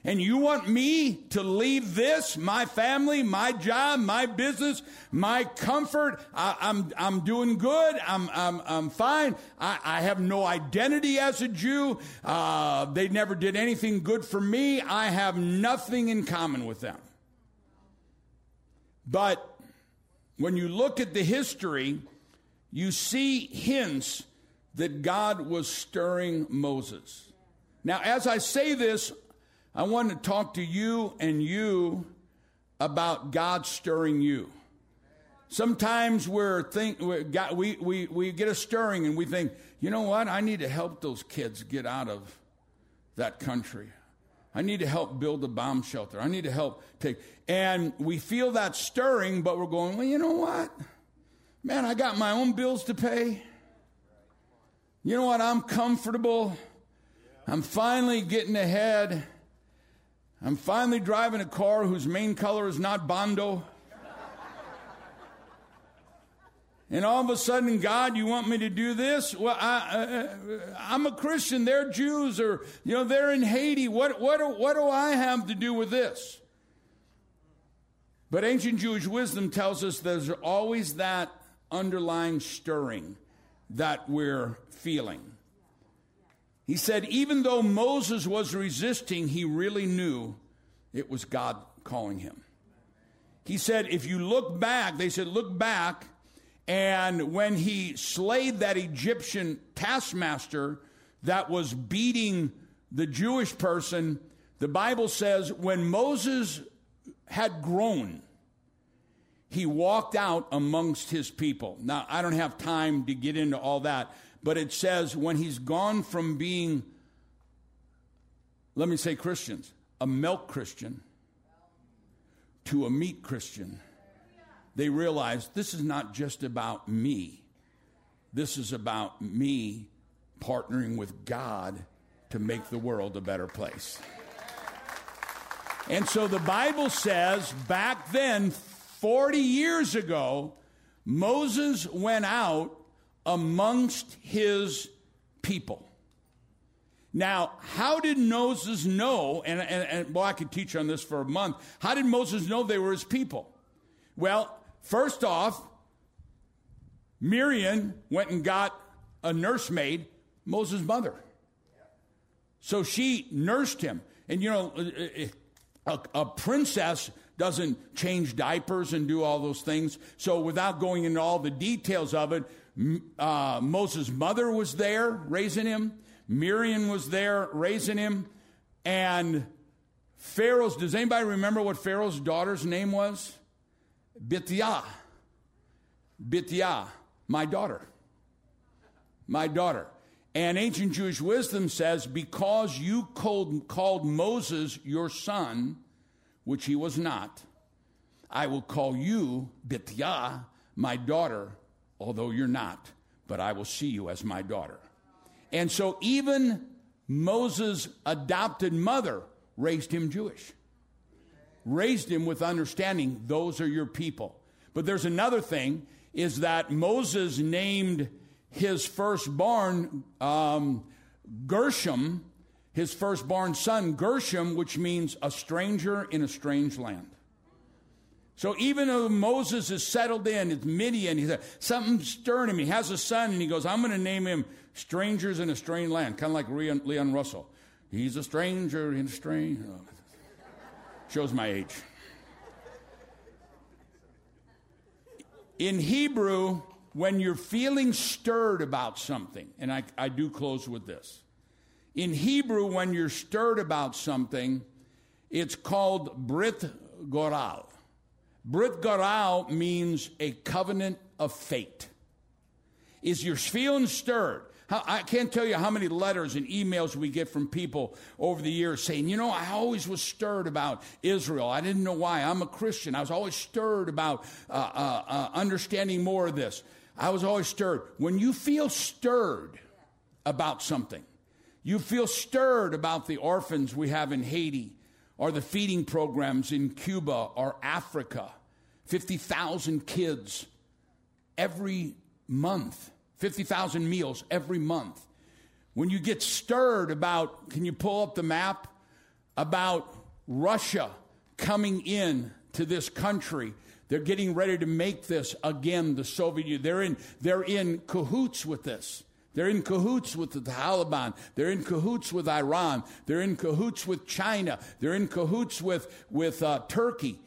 And you want me to leave this, my family, my job, my business, my comfort? I, am I'm, I'm doing good. I'm, I'm, I'm fine. I, I have no identity as a Jew. Uh, they never did anything good for me. I have nothing in common with them. But when you look at the history, you see hints that God was stirring Moses. Now, as I say this, I want to talk to you and you about God stirring you. Sometimes we're think we we we we get a stirring and we think, you know what? I need to help those kids get out of that country. I need to help build a bomb shelter. I need to help take. And we feel that stirring, but we're going, well, you know what? Man, I got my own bills to pay. You know what? I'm comfortable. I'm finally getting ahead. I'm finally driving a car whose main color is not Bondo. And all of a sudden, God, you want me to do this? Well, I, uh, uh, am a Christian. They're Jews, or you know, they're in Haiti. What, what, what do I have to do with this? But ancient Jewish wisdom tells us there's always that underlying stirring that we're feeling. He said, even though Moses was resisting, he really knew it was God calling him. He said, if you look back, they said, look back and when he slayed that Egyptian taskmaster that was beating the Jewish person, the Bible says when Moses had grown, he walked out amongst his people. Now, I don't have time to get into all that, but it says when he's gone from being, let me say Christians, a milk Christian to a meat Christian they realize this is not just about me. This is about me partnering with God to make the world a better place. And so the Bible says back then, 40 years ago, Moses went out amongst his people. Now, how did Moses know? And, and, and well, I could teach on this for a month. How did Moses know they were his people? Well, First off, Miriam went and got a nursemaid, Moses' mother. So she nursed him. And you know, uh, uh, a, a, princess doesn't change diapers and do all those things. So without going into all the details of it, uh, Moses' mother was there raising him. Miriam was there raising him. And Pharaoh's, does anybody remember what Pharaoh's daughter's name was? Bitya. Bitya, my daughter. My daughter. And ancient Jewish wisdom says, because you called, called Moses your son, which he was not, I will call you Bitya, my daughter, although you're not, but I will see you as my daughter. And so even Moses' adopted mother raised him Jewish raised him with understanding those are your people. But there's another thing is that Moses named his firstborn um, Gershom, his firstborn son Gershom, which means a stranger in a strange land. So even though Moses is settled in, it's Midian, he said, something's stirring him. He has a son, and he goes, I'm going to name him Strangers in a Strange Land, kind of like Leon, Leon Russell. He's a stranger in a strange. Oh. Shows my age. In Hebrew, when you're feeling stirred about something, and I, I do close with this. In Hebrew, when you're stirred about something, it's called Brit Goral. Brit Goral means a covenant of fate. Is you're feeling stirred? I can't tell you how many letters and emails we get from people over the years saying, you know, I always was stirred about Israel. I didn't know why. I'm a Christian. I was always stirred about uh, uh, uh, understanding more of this. I was always stirred. When you feel stirred about something, you feel stirred about the orphans we have in Haiti or the feeding programs in Cuba or Africa. 50,000 kids every month 50,000 meals every month. When you get stirred about, can you pull up the map? About Russia coming in to this country. They're getting ready to make this again the Soviet Union. They're in, they're in cahoots with this. They're in cahoots with the Taliban. They're in cahoots with Iran. They're in cahoots with China. They're in cahoots with, with uh, Turkey.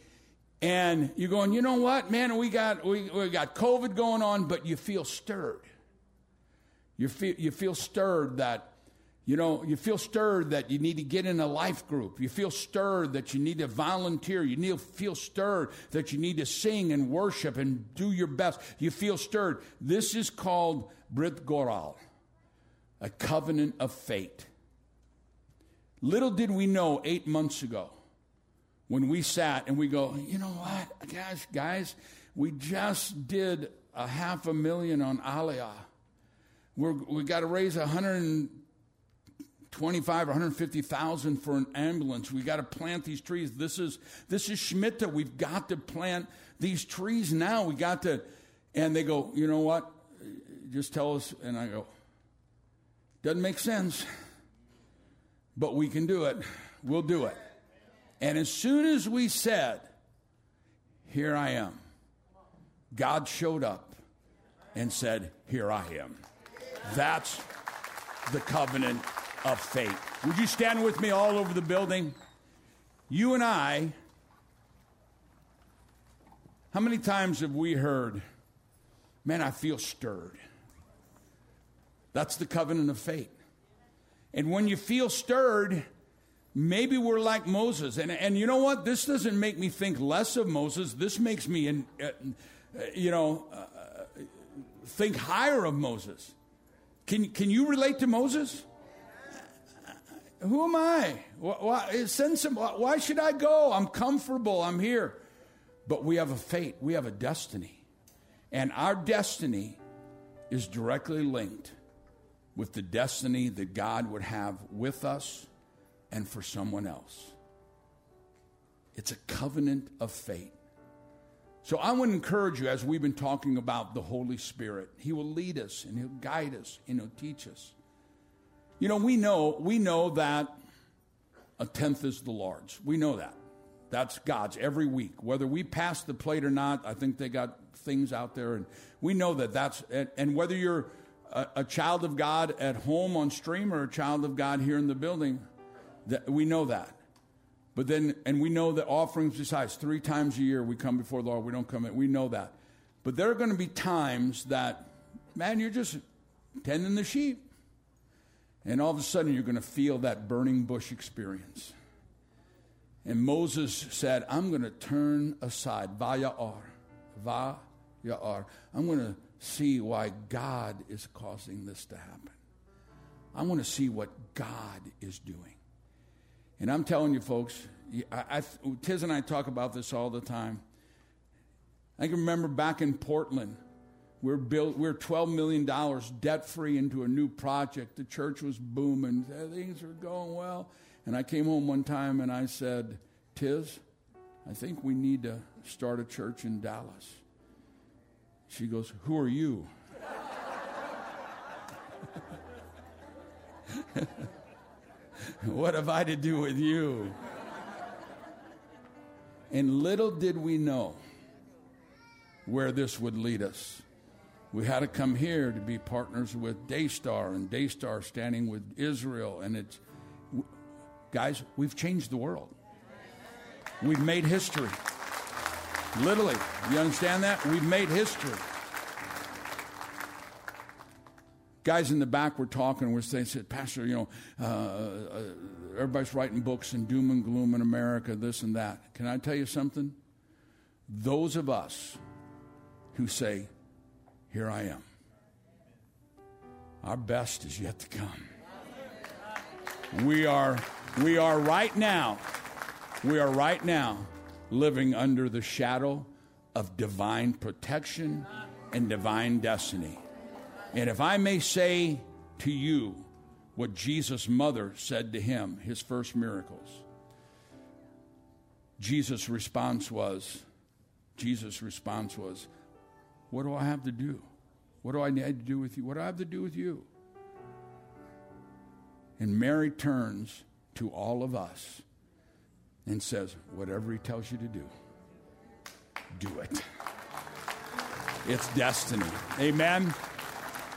And you're going, you know what, man, we got, we, we got COVID going on, but you feel stirred. You feel, you feel stirred that, you know, you feel stirred that you need to get in a life group. You feel stirred that you need to volunteer. You need feel stirred that you need to sing and worship and do your best. You feel stirred. This is called Brit Goral, a covenant of fate. Little did we know eight months ago when we sat and we go, you know what, guys, guys, we just did a half a million on Aliyah. We're, we got to raise 125 or 150,000 for an ambulance. We got to plant these trees. This is this is Shemitah. We've got to plant these trees now. We got to, and they go, you know what? Just tell us. And I go, doesn't make sense but we can do it. We'll do it. And as soon as we said, Here I am, God showed up and said, Here I am. That's the covenant of faith. Would you stand with me all over the building? You and I, how many times have we heard, Man, I feel stirred? That's the covenant of faith. And when you feel stirred, maybe we're like Moses. And, and you know what? This doesn't make me think less of Moses. This makes me, uh, uh, you know, uh, think higher of Moses. Can, can you relate to Moses? Who am I? Why, send some, why should I go? I'm comfortable. I'm here. But we have a fate, we have a destiny. And our destiny is directly linked with the destiny that God would have with us and for someone else. It's a covenant of fate. So I to encourage you as we've been talking about the Holy Spirit. He will lead us and he'll guide us and he'll teach us. You know, we know we know that a tenth is the Lord's. We know that. That's God's every week. Whether we pass the plate or not, I think they got things out there and we know that that's and, and whether you're a, child of God at home on stream or a child of God here in the building. That, we know that. But then, and we know that offerings besides, three times a year we come before the Lord, we don't come in. We know that. But there are going to be times that, man, you're just tending the sheep. And all of a sudden you're going to feel that burning bush experience. And Moses said, I'm going to turn aside. Vaya'ar. Vaya'ar. I'm going to see why God is causing this to happen. I want to see what God is doing. And I'm telling you, folks, I, I, Tiz and I talk about this all the time. I can remember back in Portland, we're built, we're $12 million debt free into a new project. The church was booming, things were going well. And I came home one time and I said, Tiz, I think we need to start a church in Dallas. She goes, Who are you? what have I to do with you? And little did we know where this would lead us. We had to come here to be partners with Daystar, and Daystar standing with Israel. And it's, guys, we've changed the world. We've made history. Literally. You understand that? We've made history. Guys in the back were talking. We're saying, said, Pastor, you know, uh, uh, everybody's writing books and doom and gloom in America, this and that. Can I tell you something? Those of us who say, Here I am, our best is yet to come. We are, we are right now, we are right now living under the shadow of divine protection and divine destiny. And if I may say to you what Jesus' mother said to him, his first miracles, Jesus' response was, Jesus' response was, What do I have to do? What do I need to do with you? What do I have to do with you? And Mary turns to all of us and says, Whatever he tells you to do, do it. It's destiny. Amen.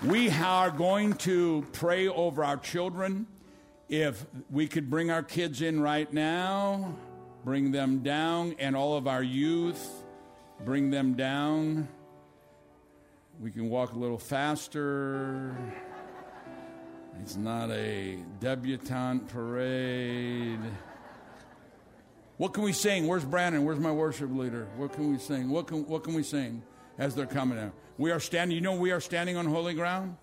We are going to pray over our children. If we could bring our kids in right now, bring them down, and all of our youth, bring them down. We can walk a little faster. It's not a debutante parade. What can we sing? Where's Brandon? Where's my worship leader? What can we sing? What can, what can we sing as they're coming out? We are standing, you know, we are standing on holy ground.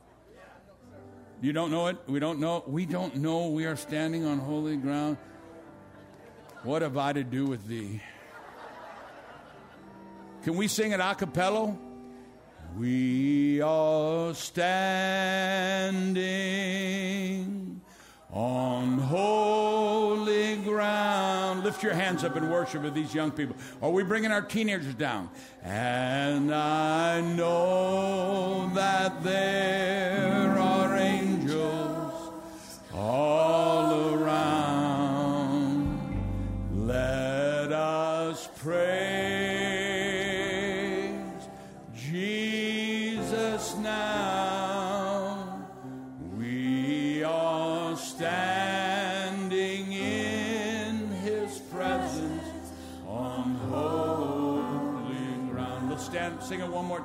You don't know it? We don't know. We don't know we are standing on holy ground. What have I to do with thee? Can we sing it a cappella? We are standing on holy ground. Lift your hands up in worship with these young people. Are we bringing our teenagers down? And I know that there are angels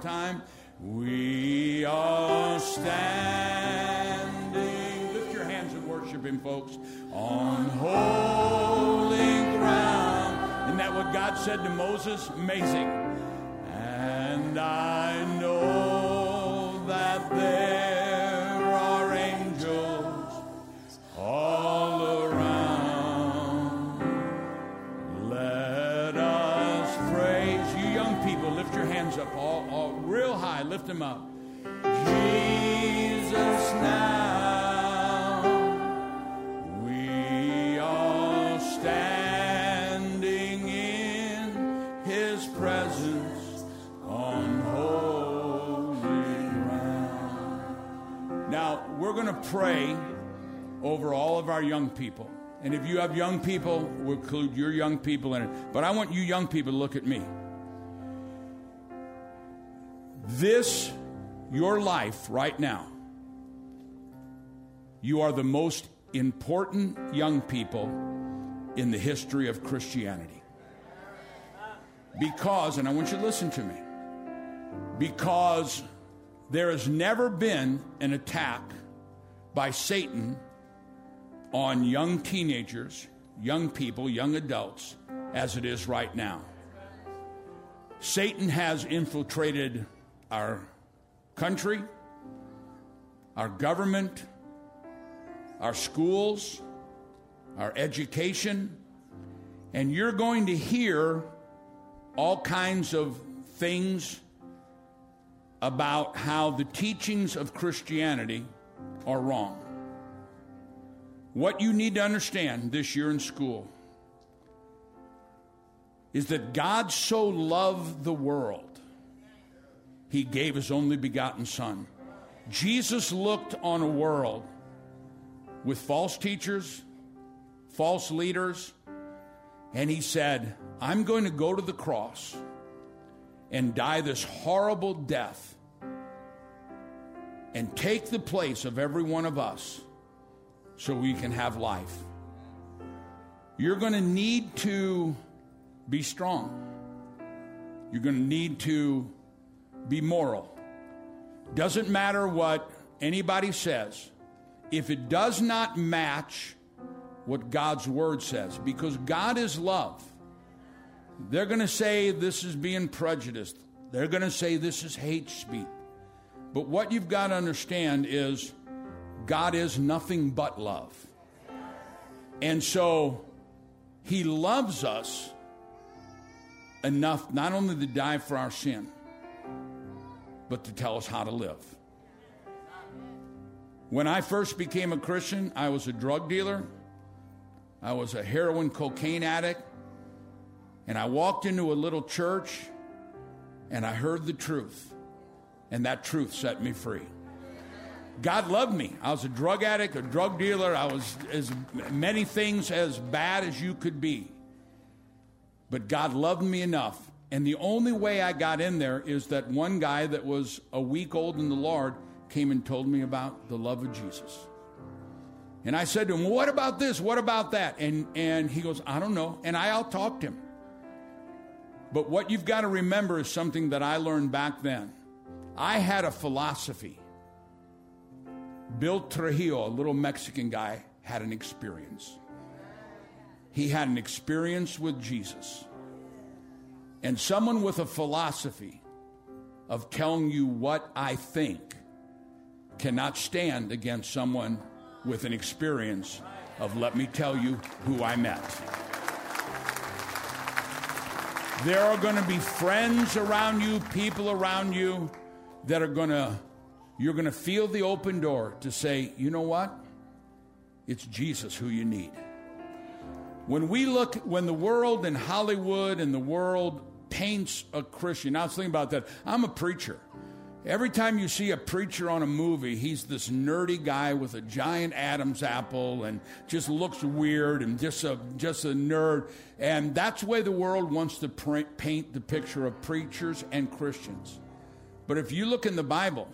time. We are standing. Lift your hands and worship him, folks. On holy ground. Isn't that what God said to Moses? Amazing. And I Them up. Jesus now. We are. Now, we're going to pray over all of our young people. And if you have young people, we'll include your young people in it. But I want you young people to look at me. This, your life right now, you are the most important young people in the history of Christianity. Because, and I want you to listen to me, because there has never been an attack by Satan on young teenagers, young people, young adults, as it is right now. Satan has infiltrated our country, our government, our schools, our education, and you're going to hear all kinds of things about how the teachings of Christianity are wrong. What you need to understand this year in school is that God so loved the world, he gave his only begotten Son. Jesus looked on a world with false teachers, false leaders, and he said, I'm going to go to the cross and die this horrible death and take the place of every one of us so we can have life. You're going to need to be strong. You're going to need to be moral. Doesn't matter what anybody says, if it does not match what God's word says, because God is love. They're going to say this is being prejudiced. They're going to say this is hate speech. But what you've got to understand is God is nothing but love. And so he loves us enough not only to die for our sin, but to tell us how to live. When I first became a Christian, I was a drug dealer, I was a heroin cocaine addict, and I walked into a little church and I heard the truth, and that truth set me free. God loved me. I was a drug addict, a drug dealer. I was as many things as bad as you could be. But God loved me enough. And the only way I got in there is that one guy that was a week old in the Lord came and told me about the love of Jesus. And I said to him, well, What about this? What about that? And, and he goes, I don't know. And I out talked him. But what you've got to remember is something that I learned back then. I had a philosophy. Bill Trujillo, a little Mexican guy, had an experience. He had an experience with Jesus. And someone with a philosophy of telling you what I think cannot stand against someone with an experience of let me tell you who I met. There are going to be friends around you, people around you that are going to, you're going to feel the open door to say, you know what? It's Jesus who you need. When we look, when the world and Hollywood and the world paints a Christian, Now, I was thinking about that. I'm a preacher. Every time you see a preacher on a movie, he's this nerdy guy with a giant Adam's apple and just looks weird and just a, just a nerd. And that's the way the world wants to paint the picture of preachers and Christians. But if you look in the Bible,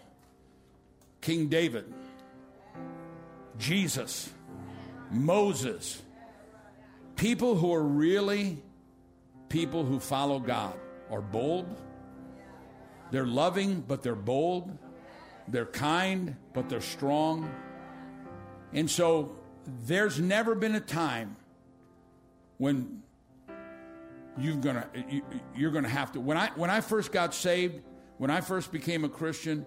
King David, Jesus, Moses, people who are really people who follow God are bold they're loving, but they're bold. They're kind, but they're strong. And so there's never been a time when you're gonna you, you're gonna have to. When I when I first got saved, when I first became a Christian,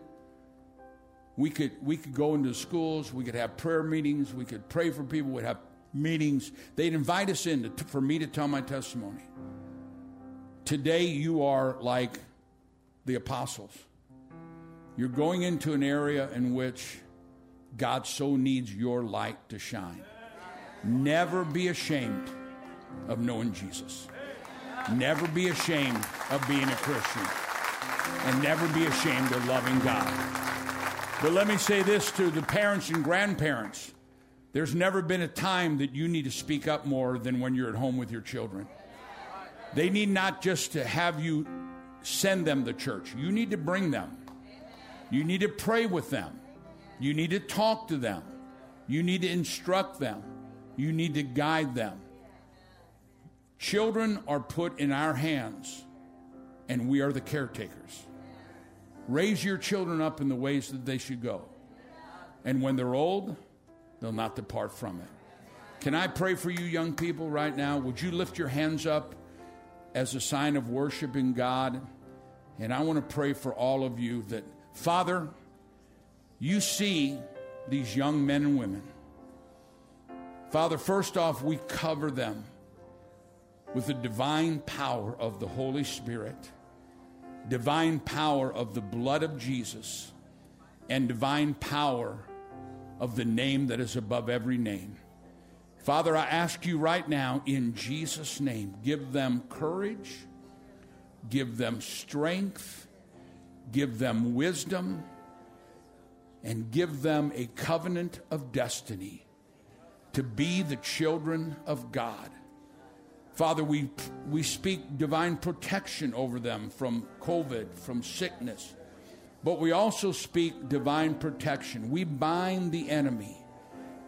we could we could go into schools, we could have prayer meetings, we could pray for people, we'd have meetings. They'd invite us in to, for me to tell my testimony. Today, you are like the apostles. You're going into an area in which God so needs your light to shine. Never be ashamed of knowing Jesus. Never be ashamed of being a Christian. And never be ashamed of loving God. But let me say this to the parents and grandparents there's never been a time that you need to speak up more than when you're at home with your children. They need not just to have you send them to church. You need to bring them. You need to pray with them. You need to talk to them. You need to instruct them. You need to guide them. Children are put in our hands, and we are the caretakers. Raise your children up in the ways that they should go. And when they're old, they'll not depart from it. Can I pray for you, young people, right now? Would you lift your hands up as a sign of worshiping God? And I want to pray for all of you that, Father, you see these young men and women. Father, first off, we cover them with the divine power of the Holy Spirit, divine power of the blood of Jesus, and divine power of the name that is above every name. Father, I ask you right now in Jesus' name, give them courage give them strength, give them wisdom, and give them a covenant of destiny to be the children of God. Father, we, we speak divine protection over them from COVID, from sickness, but we also speak divine protection. We bind the enemy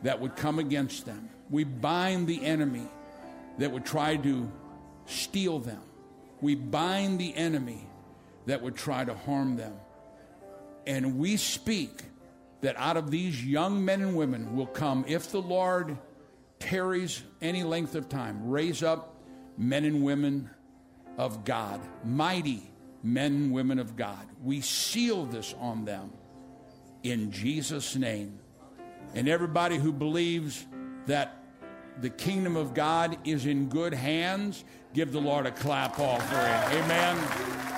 that would come against them, we bind the enemy that would try to steal them. We bind the enemy that would try to harm them. And we speak that out of these young men and women will come, if the Lord tarries any length of time, raise up men and women of God, mighty men and women of God. We seal this on them in Jesus' name. And everybody who believes that the kingdom of God is in good hands, give the Lord a clap offering. Amen.